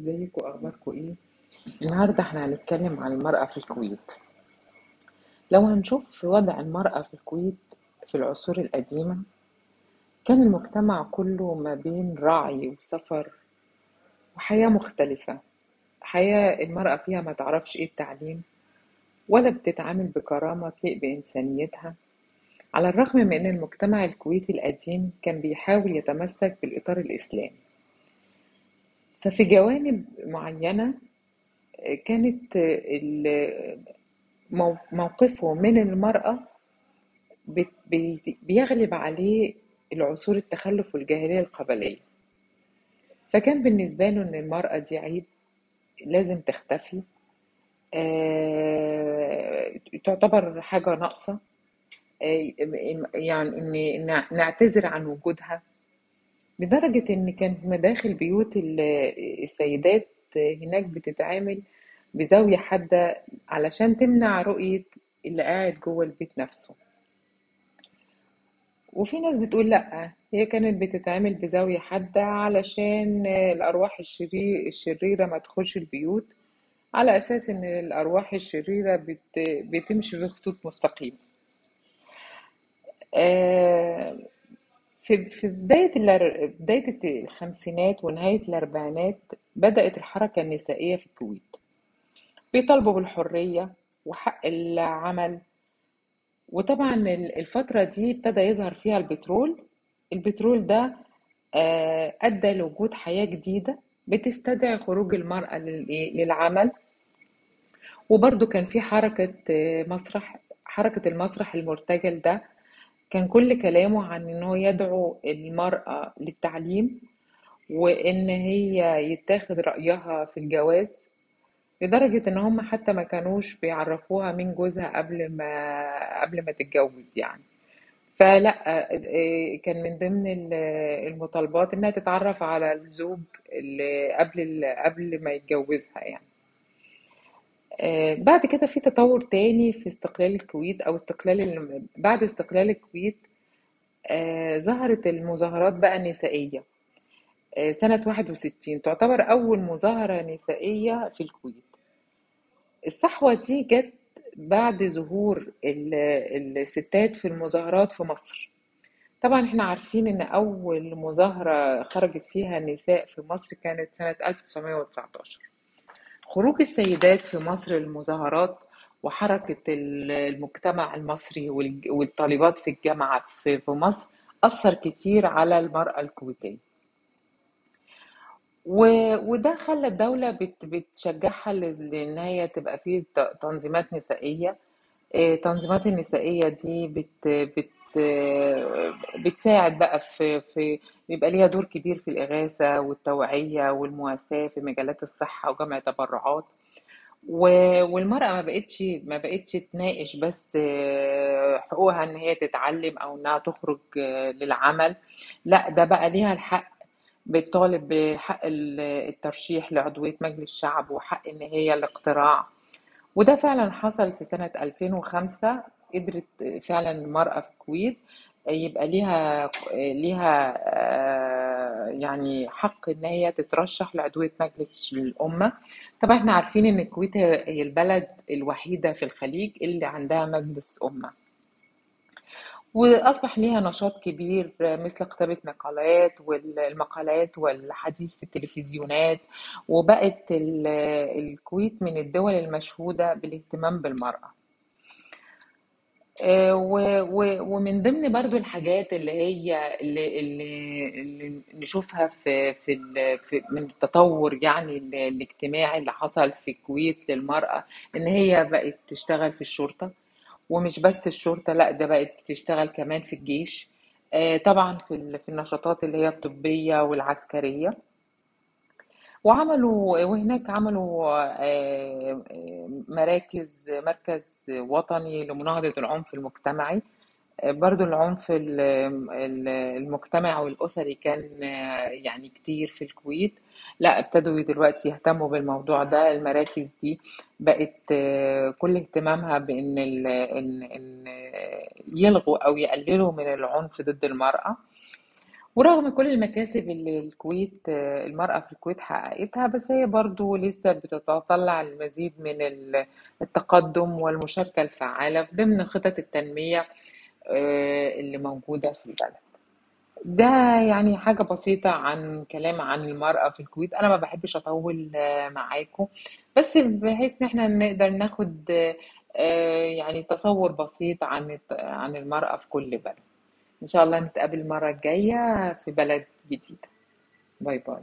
ازيكم؟ اخباركم إيه؟ النهارده إحنا هنتكلم عن المرأة في الكويت. لو هنشوف وضع المرأة في الكويت في العصور القديمة كان المجتمع كله ما بين رعي وسفر وحياة مختلفة. حياة المرأة فيها ما تعرفش إيه التعليم ولا بتتعامل بكرامة تليق بإنسانيتها. على الرغم من أن المجتمع الكويتي القديم كان بيحاول يتمسك بالإطار الإسلامي ففي جوانب معينة كانت موقفه من المرأة بيغلب عليه العصور التخلف والجاهلية القبلية. فكان بالنسبة له إن المرأة دي عيب لازم تختفي. آه، تعتبر حاجة ناقصة. آه، يعني إن نعتذر عن وجودها. لدرجة إن كانت مداخل بيوت ال- السيدات هناك بتتعامل بزاوية حادة علشان تمنع رؤية اللي قاعد جوه البيت نفسه. وفي ناس بتقول لأ هي كانت بتتعامل بزاوية حادة علشان الأرواح الشرير الشريرة ما تخش البيوت على أساس إن الأرواح الشريرة بت... بتمشي في خطوط مستقيمة. آه، في في بداية بداية الخمسينات ونهاية الأربعينات بدأت الحركة النسائية في الكويت. بيطالبوا بالحرية وحق العمل وطبعا ال- الفترة دي ابتدى يظهر فيها البترول. البترول ده آه، أدى لوجود حياة جديدة بتستدعي خروج المرأة لل- للعمل. وبرضه كان في حركة آه، مسرح حركة المسرح المرتجل ده كان كل كلامه عن إن هو يدعو المرأة للتعليم وإن هي يتاخد رأيها في الجواز لدرجة إن هم حتى ما كانوش بيعرفوها مين جوزها قبل ما قبل ما تتجوز يعني. فلا كان من ضمن ال- المطالبات إنها تتعرف على الزوج اللي قبل قبل ما يتجوزها يعني. بعد كده في تطور تاني في استقلال الكويت أو استقلال ال- بعد استقلال الكويت آه، ظهرت المظاهرات بقى النسائية. آه، سنة 61 تعتبر أول مظاهرة نسائية في الكويت. الصحوة دي جت بعد ظهور ال- الستات في المظاهرات في مصر. طبعا إحنا عارفين إن أول مظاهرة خرجت فيها النساء في مصر كانت سنة 1919 خروج السيدات في مصر للمظاهرات وحركة ال- المجتمع المصري والطالبات في الجامعة في مصر أثر كتير على المرأة الكويتية. وده خلى الدولة بت- بتشجعها لأن هي تبقى فيه تنظيمات نسائية. آه، التنظيمات النسائية دي بت بت بتساعد بقى في في بيبقى ليها دور كبير في الإغاثة والتوعية والمواساة في مجالات الصحة وجمع تبرعات. والمرأة ما بقتش ما بقتش تناقش بس آه، حقوقها إن هي تتعلم أو إنها تخرج آه، للعمل. لا ده بقى ليها الحق بتطالب بحق ال- الترشيح لعضوية مجلس الشعب وحق إن هي الاقتراع. وده فعلا حصل في سنة 2005 قدرت فعلا المرأة في الكويت يبقى ليها ليها آه، يعني حق إن هي تترشح لعضوية مجلس الأمة. طبعا إحنا عارفين إن الكويت هي البلد الوحيدة في الخليج اللي عندها مجلس أمة. وأصبح ليها نشاط كبير مثل كتابة مقالات والمقالات والحديث في التلفزيونات. وبقت ال- الكويت من الدول المشهودة بالاهتمام بالمرأة. آه، و- و- ومن ضمن برضو الحاجات اللي هي اللي, اللي, اللي نشوفها في في, في من التطور يعني ال- الاجتماعي اللي حصل في الكويت للمرأة إن هي بقت تشتغل في الشرطة. ومش بس الشرطة لأ ده بقت تشتغل كمان في الجيش. آه، طبعا في في النشاطات اللي هي الطبية والعسكرية. وعملوا وهناك عملوا آه، آه، مراكز مركز وطني لمناهضة العنف المجتمعي. آه، برضو العنف ال- ال- المجتمعي والأسري كان يعني كتير في الكويت. لا ابتدوا دلوقتي يهتموا بالموضوع ده. المراكز دي بقت كل اهتمامها بأن ال- إن إن يلغوا أو يقللوا من العنف ضد المرأة. ورغم كل المكاسب اللي الكويت المرأة في الكويت حققتها بس هي برضو لسه بتتطلع المزيد من ال- التقدم والمشاركة الفعالة ضمن خطط التنمية آه، اللي موجودة في البلد. ده يعني حاجة بسيطة عن كلام عن المرأة في الكويت. أنا ما بحبش أطول آه، معاكم بس بحيث إن إحنا نقدر ناخد آه، يعني تصور بسيط عن عن المرأة في كل بلد. إن شاء الله نتقابل المرة الجاية في بلد جديدة باي باي.